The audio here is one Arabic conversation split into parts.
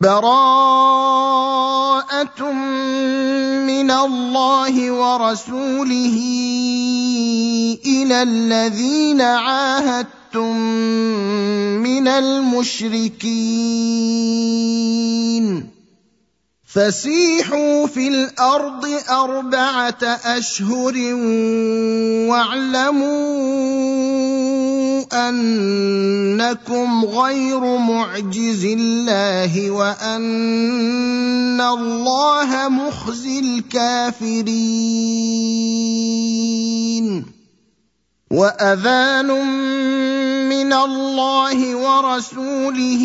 براءة من الله ورسوله إلى الذين عاهدتم من المشركين. فسيحوا في الأرض أربعة أشهر واعلموا أنكم غير معجز الله وأن الله مخزي الكافرين. واذان من الله ورسوله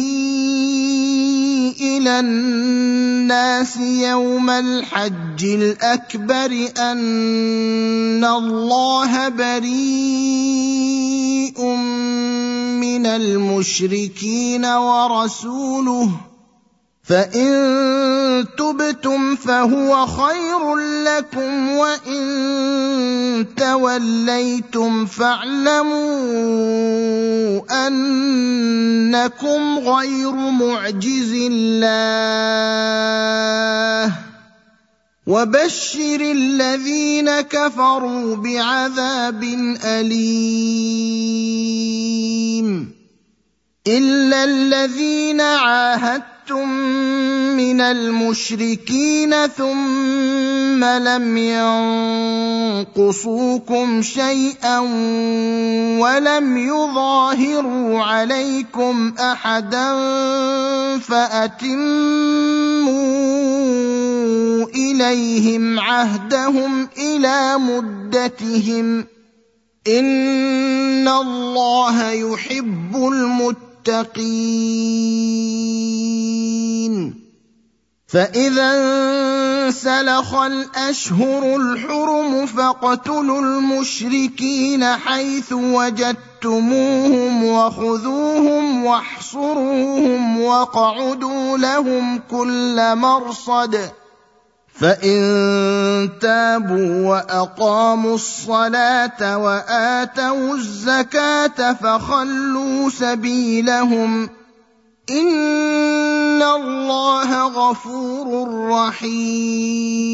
إلى الناس يوم الحج الاكبر ان الله بريء من المشركين ورسوله فان تبتم فهو خير لكم وان توليتم فاعلموا انكم غير معجز الله وبشر الذين كفروا بعذاب اليم الا الذين عاهدتم عاهدتم من المشركين ثم لم ينقصوكم شيئا ولم يظاهروا عليكم احدا فاتموا اليهم عهدهم إلى مدتهم ان الله يحب المتقين المتقين فإذا انسلخ الأشهر الحرم فاقتلوا المشركين حيث وجدتموهم وخذوهم واحصروهم واقعدوا لهم كل مرصد. فان تابوا واقاموا الصلاه واتوا الزكاه فخلوا سبيلهم ان الله غفور رحيم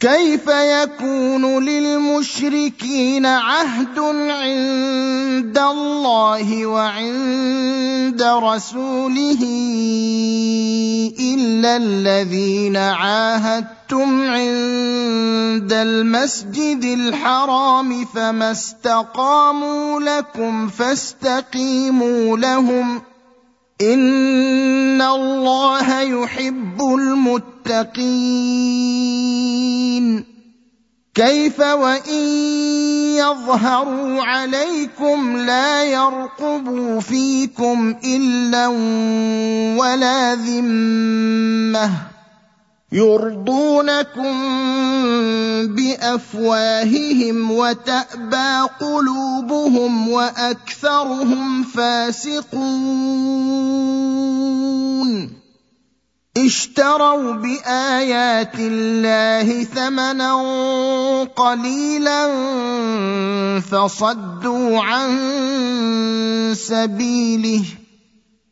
كيف يكون للمشركين عهد عند الله وعند رسوله إلا الذين عاهدتم عند المسجد الحرام فما استقاموا لكم فاستقيموا لهم ان الله يحب المتقين. كيف وان يظهروا عليكم لا يرقبوا فيكم الا ولا ذمه يرضونكم بافواههم وتابى قلوبهم واكثرهم فاسقون اشتروا بايات الله ثمنا قليلا فصدوا عن سبيله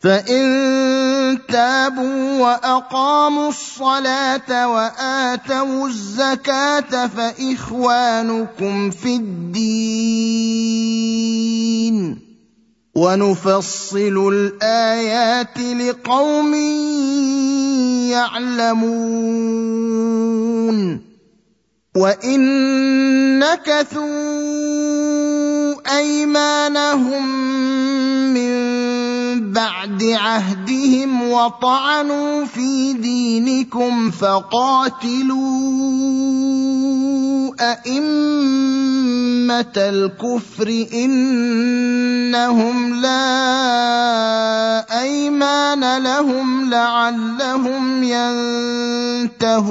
فان تابوا واقاموا الصلاه واتوا الزكاه فاخوانكم في الدين ونفصل الايات لقوم يعلمون وان نكثوا ايمانهم من بعد عهدهم وطعنوا في دينكم فقاتلوا أئمة الكفر إنهم لا أيمان لهم لعلهم ينتهون.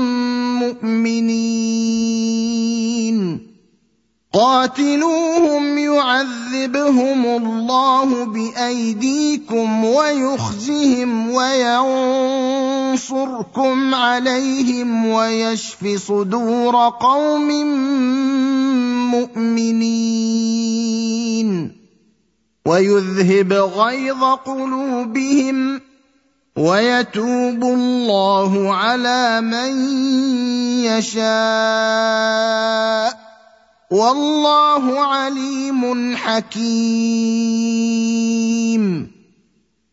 مؤمنين قاتلوهم يعذبهم الله بأيديكم ويخزهم وينصركم عليهم ويشف صدور قوم مؤمنين. ويذهب غيظ قلوبهم ويتوب الله على من يشاء والله عليم حكيم.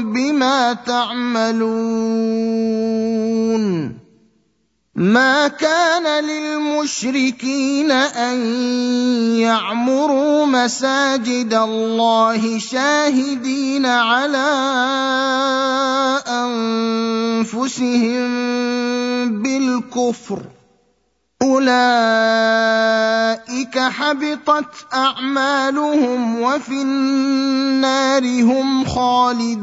بما تعملون ما كان للمشركين أن يعمروا مساجد الله شاهدين على أنفسهم بالكفر أولئك حبطت أعمالهم وفي النار هم خالدون.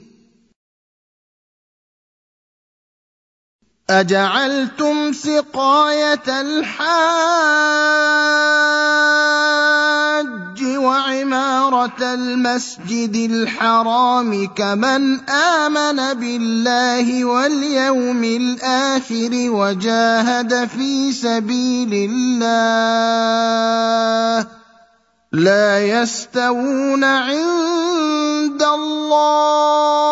أجعلتم سقاية الحاج وعمارة المسجد الحرام كمن آمن بالله واليوم الآخر وجاهد في سبيل الله لا يستوون عند الله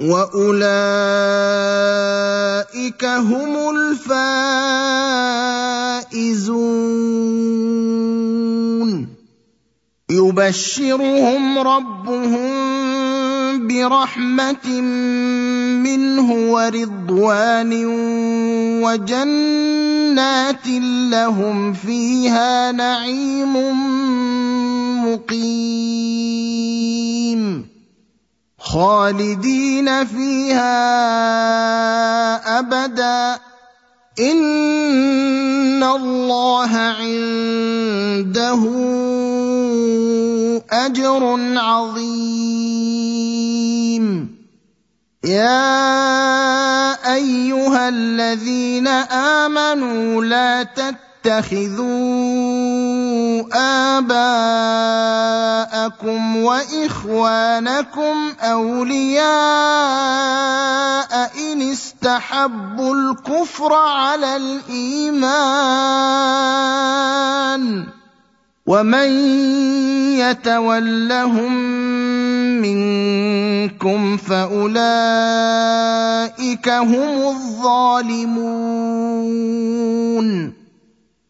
واولئك هم الفائزون. يبشرهم ربهم برحمه منه ورضوان وجنات لهم فيها نعيم مقيم. خالدين فيها أبدا. إن الله عنده أجر عظيم. يا أيها الذين آمنوا لا تتقوا تتخذوا آباءكم وإخوانكم أولياء إن استحبوا الكفر على الإيمان ومن يتولهم منكم فأولئك هم الظالمون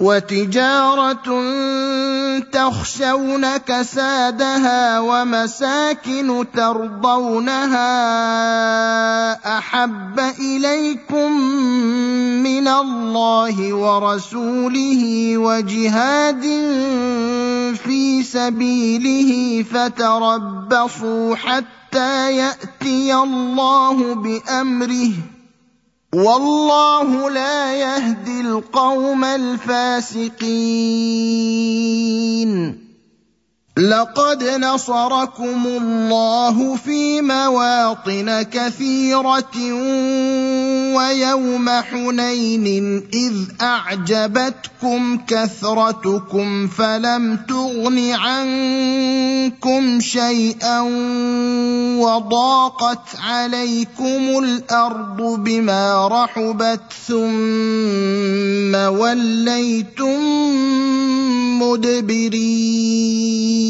وتجارة تخشون كسادها ومساكن ترضونها أحب إليكم من الله ورسوله وجهاد في سبيله فتربصوا حتى يأتي الله بأمره والله لا يهدي القوم الفاسقين. لقد نصركم الله في مواطن كثيرة ويوم حنين إذ أعجبتكم كثرتكم فلم تغن عنكم شيئا وضاقت عليكم الأرض بما رحبت ثم وليتم مدبرين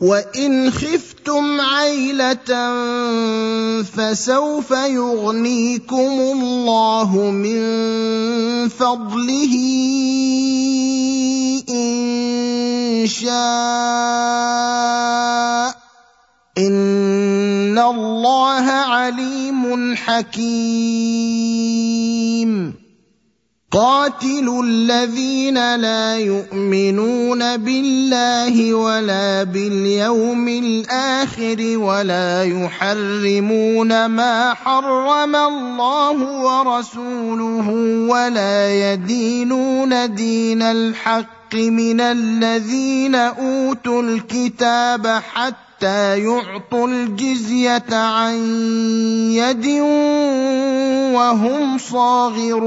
وان خفتم عيله فسوف يغنيكم الله من فضله ان شاء ان الله عليم حكيم قاتلوا الذين لا يؤمنون بالله ولا باليوم الآخر ولا يحرمون ما حرم الله ورسوله ولا يدينون دين الحق من الذين أوتوا الكتاب حتى حتى يعطوا الجزيه عن يد وهم صاغرون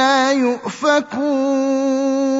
أَنَّىٰ يُؤْفَكُونَ.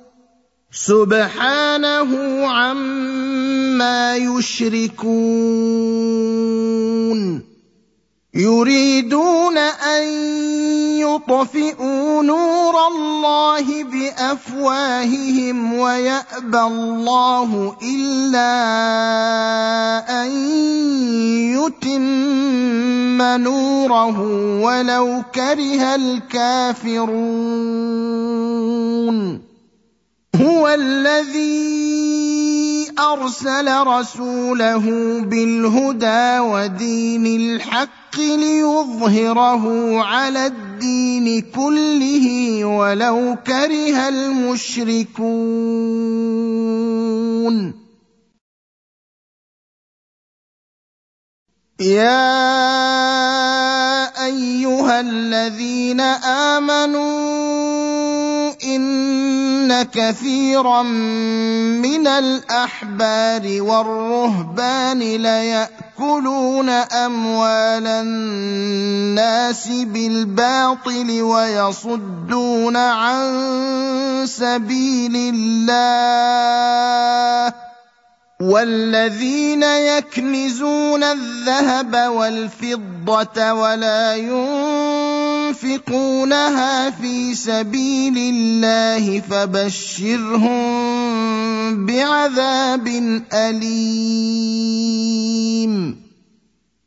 سبحانه عما يشركون. يريدون أن يطفئوا نور الله بأفواههم ويأبى الله إلا أن يتم نوره ولو كره الكافرون. هو الذي أرسل رسوله بالهدى ودين الحق ليظهره على الدين كله ولو كره المشركون. يا أيها الذين آمنوا ان كثيرا من الاحبار والرهبان لياكلون اموال الناس بالباطل ويصدون عن سبيل الله والذين يكنزون الذهب والفضه ولا ينفقونها في سبيل الله فبشرهم بعذاب أليم.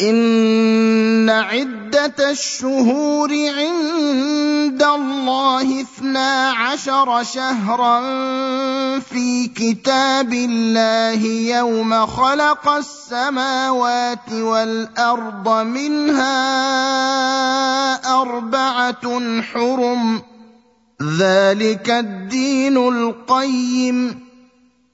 إن عدة الشهور عند الله اثنا عشر شهرا في كتاب الله يوم خلق السماوات والأرض منها أربعة حرم. ذلك الدين القيم.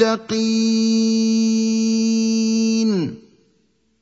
المتقين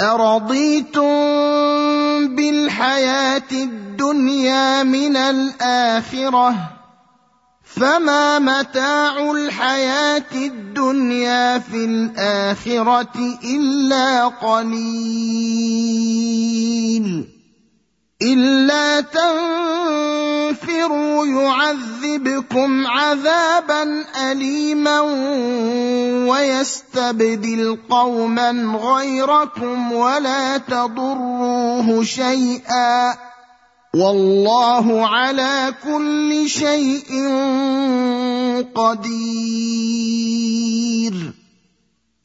ارضيتم بالحياة الدنيا من الاخره فما متاع الحياة الدنيا في الاخره الا قليل الا تنفروا يعذبكم عذابا اليما ويستبدل قوما غيركم ولا تضروه شيئا والله على كل شيء قدير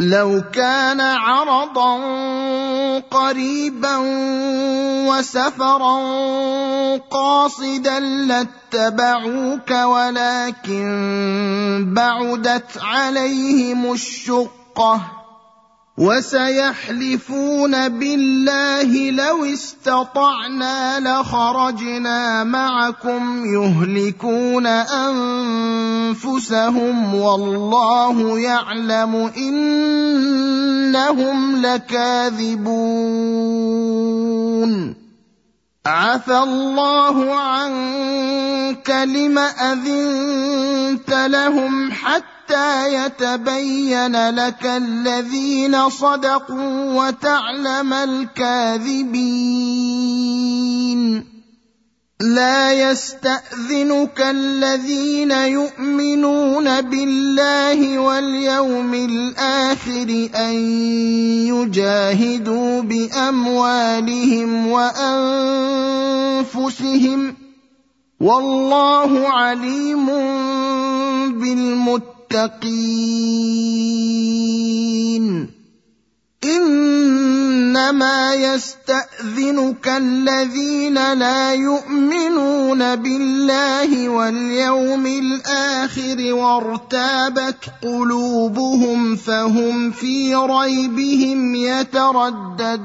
لو كان عرضا قريبا وسفرا قاصدا لاتبعوك ولكن بعدت عليهم الشقة. وسيحلفون بالله لو استطعنا لخرجنا معكم يهلكون أنفسهم والله يعلم إنهم لكاذبون. عفى الله عنك لم أذنت لهم حتى حتى يتبين لك الذين صدقوا وتعلم الكاذبين. لا يستأذنك الذين يؤمنون بالله واليوم الآخر أن يجاهدوا بأموالهم وأنفسهم. والله عليم بالمتقين. المتقين إنما يستأذنك الذين لا يؤمنون بالله واليوم الآخر وارتابت قلوبهم فهم في ريبهم يترددون.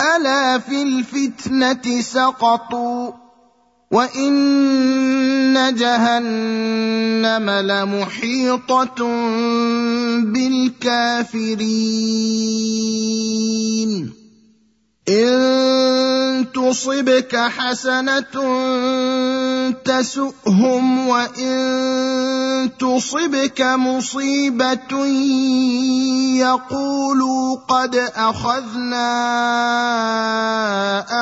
ألا في الفتنة سقطوا وإن جهنم لمحيطة بالكافرين. إن تصبك حسنة تسؤهم وإن تصبك مصيبة يقولوا قد أخذنا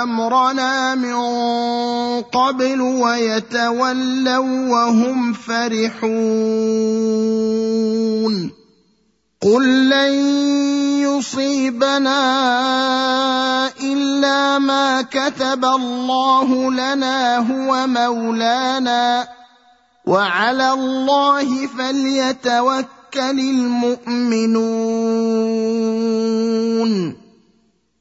أمرنا من قبل ويتولوا وهم فرحون قل لن يصيبنا الا ما كتب الله لنا هو مولانا وعلى الله فليتوكل المؤمنون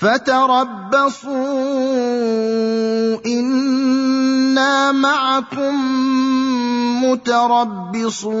فتربصوا إنا معكم متربصون.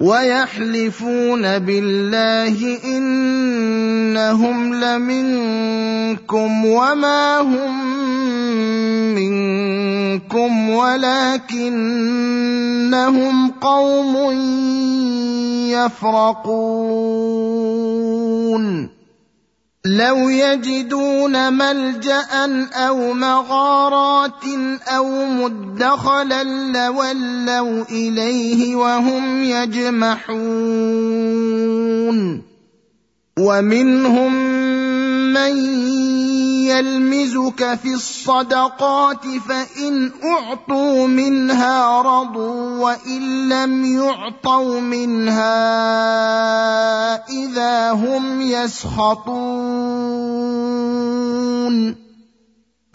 ويحلفون بالله إنهم لمنكم وما هم منكم ولكنهم قوم يفرقون. لو يجدون ملجأ أو مغارات أو مدخلا لولوا إليه وهم يجمحون. ومنهم من يلمزك في الصدقات فإن أعطوا منها رضوا وإن لم يعطوا منها إذا هم يسخطون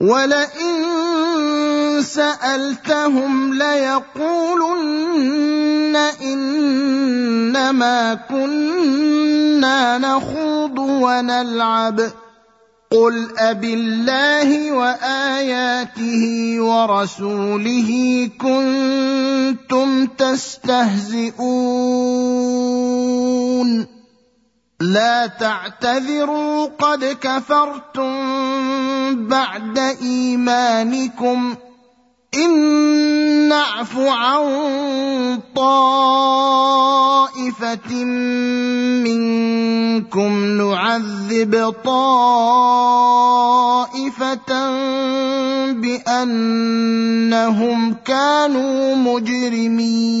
ولئن سألتهم ليقولن إنما كنا نخوض ونلعب. قل أبالله وآياته ورسوله كنتم تستهزئون. لا تعتذروا قد كفرتم بعد إيمانكم. إن نعف عن طائفة منكم نعذب طائفة بأنهم كانوا مجرمين.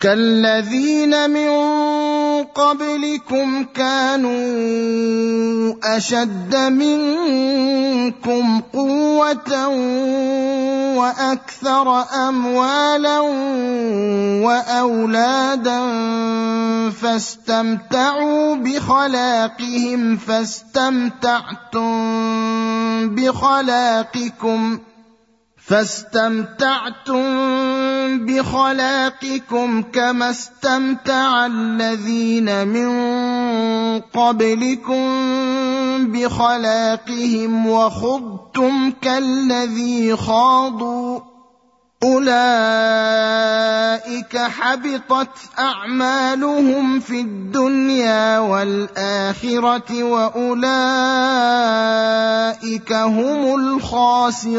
كالذين من قبلكم كانوا أشد منكم قوة وأكثر أموالا وأولادا فاستمتعوا بخلاقهم فاستمتعتم بخلاقكم فاستمتعتم بخلاقكم كما استمتع الذين من قبلكم بخلاقهم وخضتم كالذي خاضوا. أولئك حبطت أعمالهم في الدنيا والآخرة وأولئك هم الخاسرون.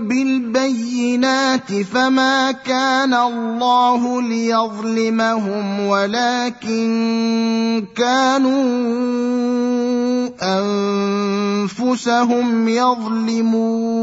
بالبينات فما كان الله ليظلمهم ولكن كانوا أنفسهم يظلمون.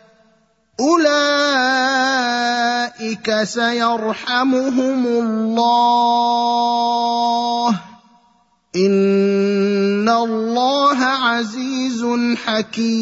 أولئك سيرحمهم الله. إن الله عزيز حكيم.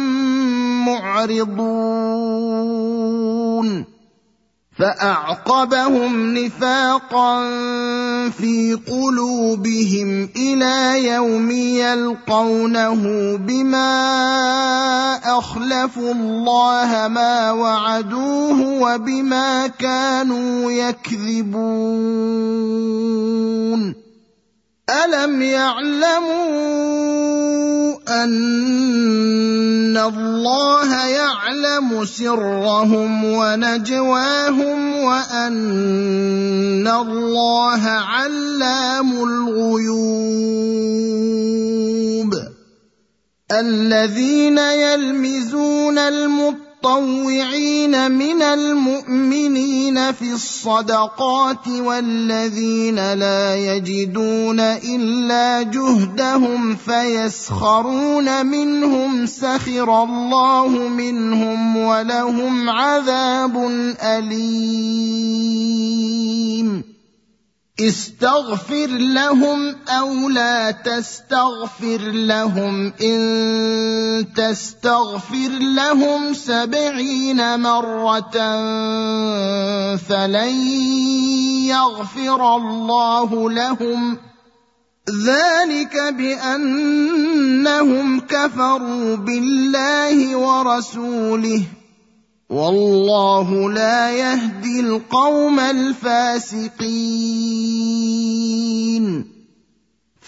معرضون. فأعقبهم نفاقا في قلوبهم إلى يوم يلقونه بما أخلفوا الله ما وعدوه وبما كانوا يكذبون. الم يعلموا ان الله يعلم سرهم ونجواهم وان الله علام الغيوب الذين يلمزون المطلوب المطوعين من المؤمنين في الصدقات والذين لا يجدون إلا جهدهم فيسخرون منهم سخر الله منهم ولهم عذاب أليم. استغفر لهم أو لا تستغفر لهم. إن تستغفر لهم سبعين مرة فلن يغفر الله لهم. ذلك بأنهم كفروا بالله ورسوله. والله لا يهدي القوم الفاسقين.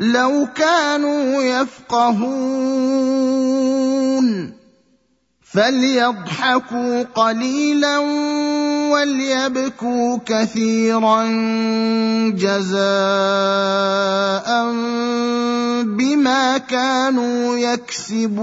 لو كانوا يفقهون فليضحكوا قليلا وليبكوا كثيرا جزاء بما كانوا يكسبون.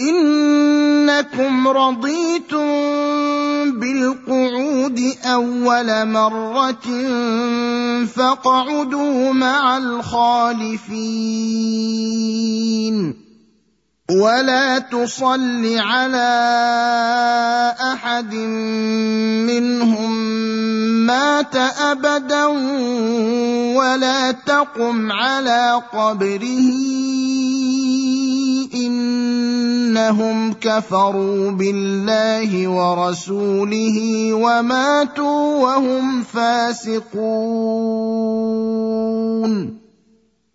إنكم رضيتم بالقعود أول مرة فاقعدوا مع الخالفين. ولا تصل على أحد منهم مات أبدا ولا تقم على قبره إنهم كفروا بالله ورسوله وماتوا وهم فاسقون.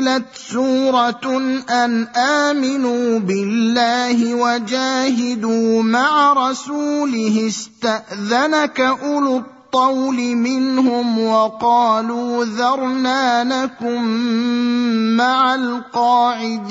انزلت سورة أن آمنوا بالله وجاهدوا مع رسوله استأذنك أولو الطول منهم وقالوا ذرنا نكن مع القاعدين.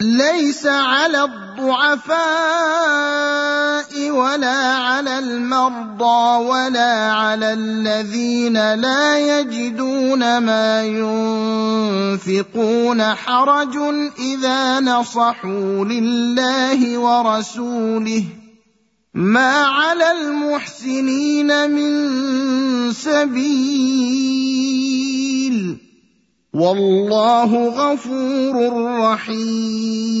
ليس على الضعفاء ولا على المرضى ولا على الذين لا يجدون ما ينفقون حرج إذا نصحوا لله ورسوله. ما على المحسنين من سبيل والله غفور رحيم.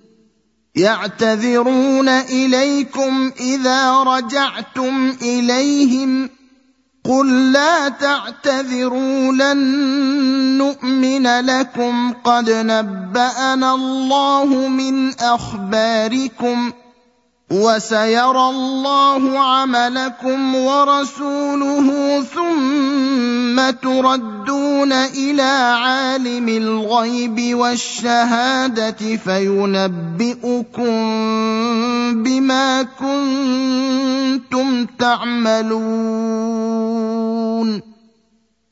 يعتذرون إليكم إذا رجعتم إليهم قل لا تعتذروا لن نؤمن لكم. قد نبأنا الله من أخباركم. وسيرى الله عملكم ورسوله ثم تردون إلى عالم الغيب والشهادة فينبئكم بما كنتم تعملون.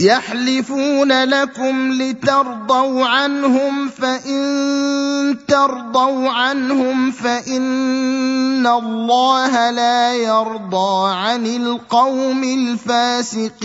يحلفون لكم لترضوا عنهم فإن ترضوا عنهم فإن الله لا يرضى عن القوم الفاسقين.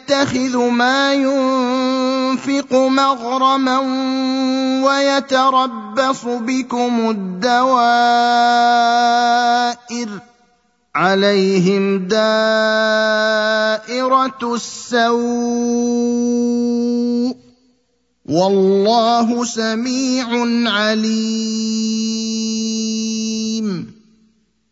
يتخذ ما ينفق مغرما ويتربص بكم الدوائر عليهم دائرة السوء والله سميع عليم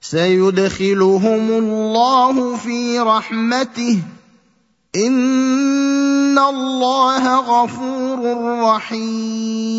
سيدخلهم الله في رحمته. إن الله غفور رحيم.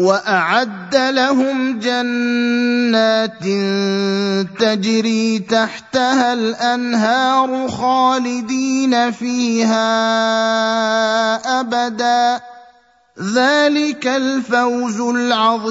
وأعد لهم جنات تجري تحتها الأنهار خالدين فيها أبدا. ذلك الفوز العظيم.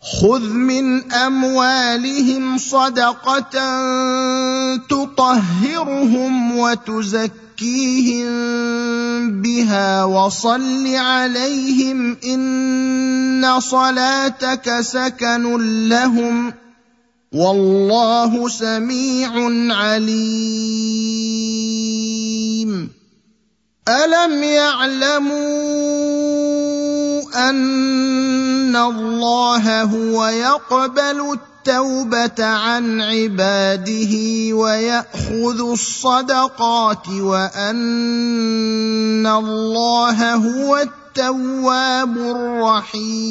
خذ من اموالهم صدقه تطهرهم وتزكيهم بها وصل عليهم ان صلاتك سكن لهم والله سميع عليم الم يعلموا أن الله هو يقبل التوبة عن عباده ويأخذ الصدقات وأن الله هو التواب الرحيم.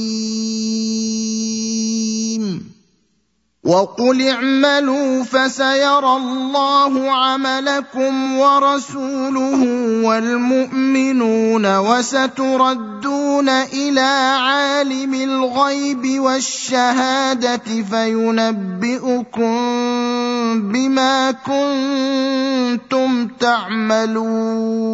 وقل اعملوا فسيرى الله عملكم ورسوله والمؤمنون وستردون إلى عالم الغيب والشهادة فينبئكم بما كنتم تعملون.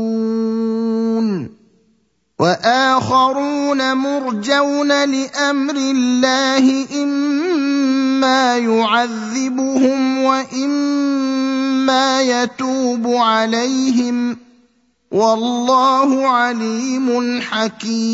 وآخرون مرجون لأمر الله اما يعذبهم واما يتوب عليهم والله عليم حكيم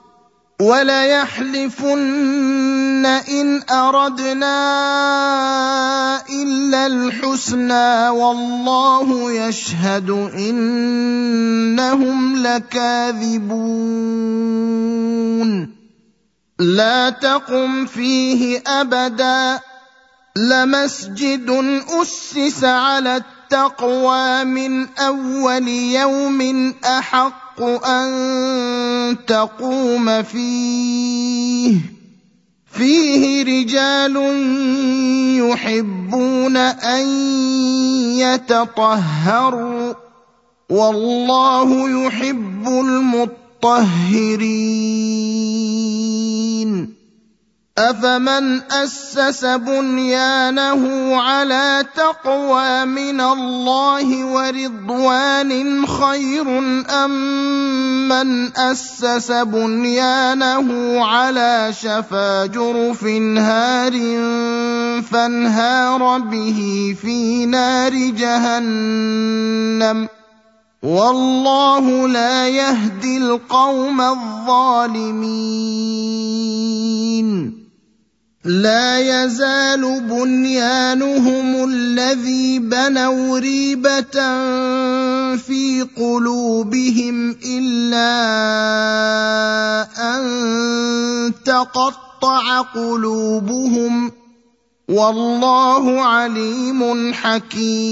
وليحلفن إن أردنا إلا الحسنى والله يشهد إنهم لكاذبون. لا تقم فيه أبدا. لمسجد أسس على التقوى من أول يوم أحق أن تقوم فيه. فيه رجال يحبون أن يتطهروا. والله يحب المطهرين. افمن اسس بنيانه على تقوى من الله ورضوان خير ام من اسس بنيانه على شفا جرف هار فانهار به في نار جهنم والله لا يهدي القوم الظالمين. لا يزال بنيانهم الذي بنوا ريبة في قلوبهم إلا أن تقطع قلوبهم. والله عليم حكيم.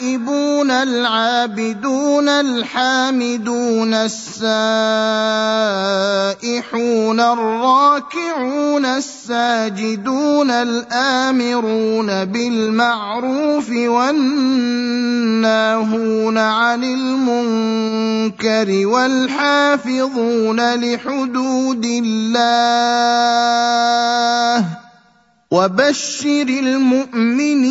التائبون العابدون الحامدون السائحون الراكعون الساجدون الآمرون بالمعروف والناهون عن المنكر والحافظون لحدود الله وبشر المؤمنين.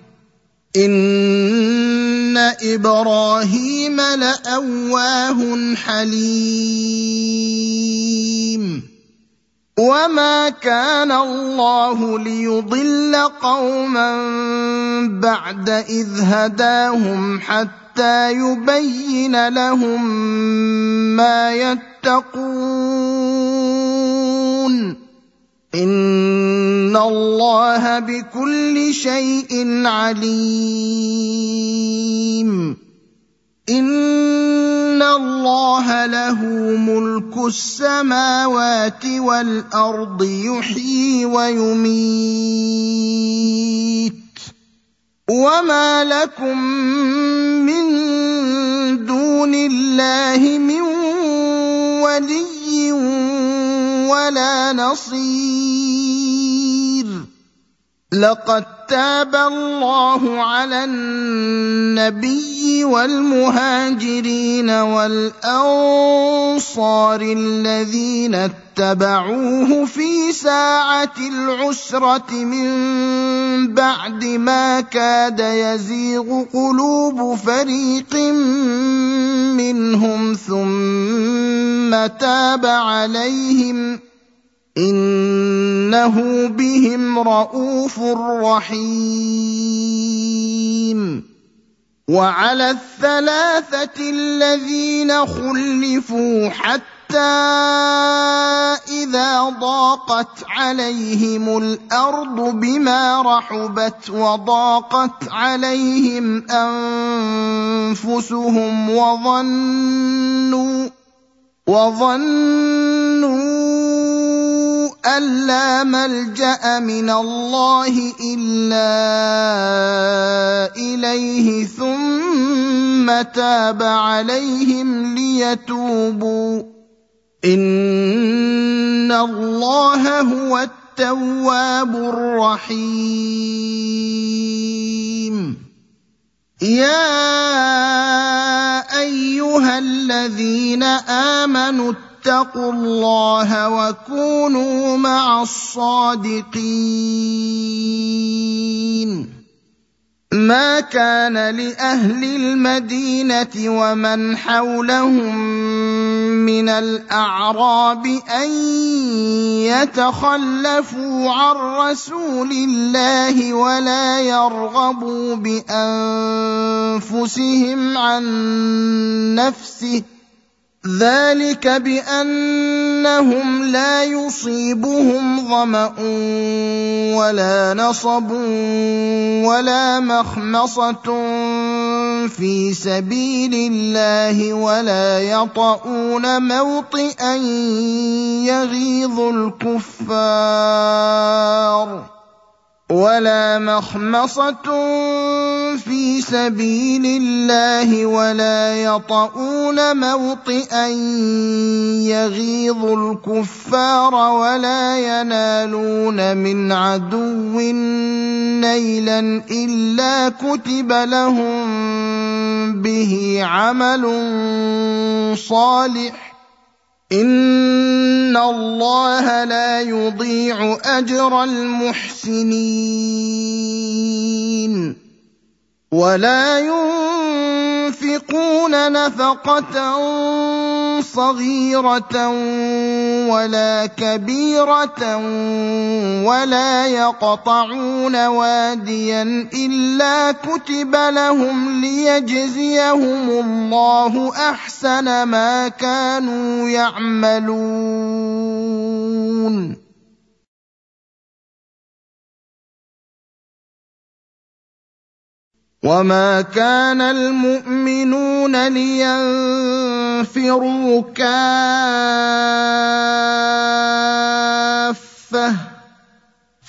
ان إبراهيم لاواه حليم وما كان الله ليضل قوما بعد اذ هداهم حتى يبين لهم ما يتقون ان الله بكل شيء عليم. ان الله له ملك السماوات والارض يحيي ويميت. وما لكم من دون الله من ولي ولا نصير. لقد تاب الله على النبي والمهاجرين والأنصار الذين اتبعوه في ساعة العسرة من بعد ما كاد يزيغ قلوب فريق منهم ثم تاب عليهم انه بهم رءوف رحيم وعلى الثلاثه الذين خلفوا حتى اذا ضاقت عليهم الأرض بما رحبت وضاقت عليهم انفسهم وظنوا وظنوا أن لا ملجأ من الله إلا إليه ثم تاب عليهم ليتوبوا. إن الله هو التواب الرحيم. يا أيها الذين آمنوا اتقوا الله وكونوا مع الصادقين. ما كان لأهل المدينة ومن حولهم من الأعراب أن يتخلفوا عن رسول الله ولا يرغبوا بأنفسهم عن نفسه ذلك بأنهم لا يصيبهم ظما ولا نصب ولا مخمصة في سبيل الله ولا يطؤون موطئا يغيظ الكفار. ولا مخمصة في سبيل الله ولا يطؤون موطئا يغيظ الكفار ولا ينالون من عدو نيلا إلا كتب لهم به عمل صالح ان الله لا يضيع اجر المحسنين ولا ينفقون نفقه صغيره ولا كبيرة ولا يقطعون واديا إلا كتب لهم ليجزيهم الله أحسن ما كانوا يعملون. وما كان المؤمنون لينفروا كافه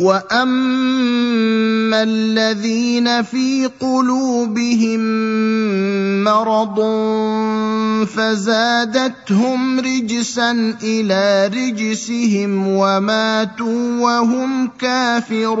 واما الذين في قلوبهم مرض فزادتهم رجسا إلى رجسهم وماتوا وهم كافرون.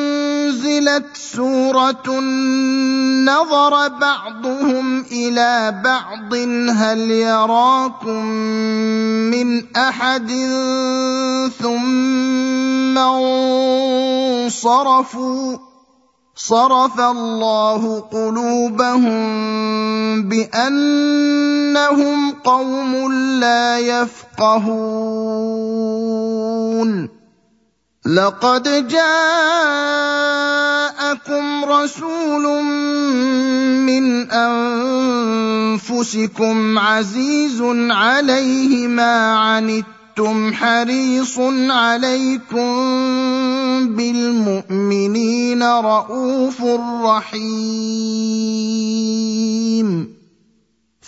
أنزلت سورة نظر بعضهم إلى بعض. هل يراكم من أحد؟ ثم انصرفوا. صرف الله قلوبهم بأنهم قوم لا يفقهون. لقد جاءكم رسول من أنفسكم عزيز عليه ما عنتم حريص عليكم بالمؤمنين رءوف رحيم.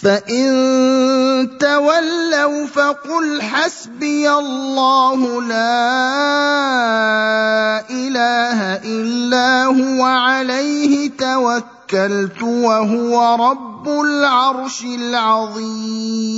فان تولوا فقل حسبي الله لا اله الا هو عليه توكلت وهو رب العرش العظيم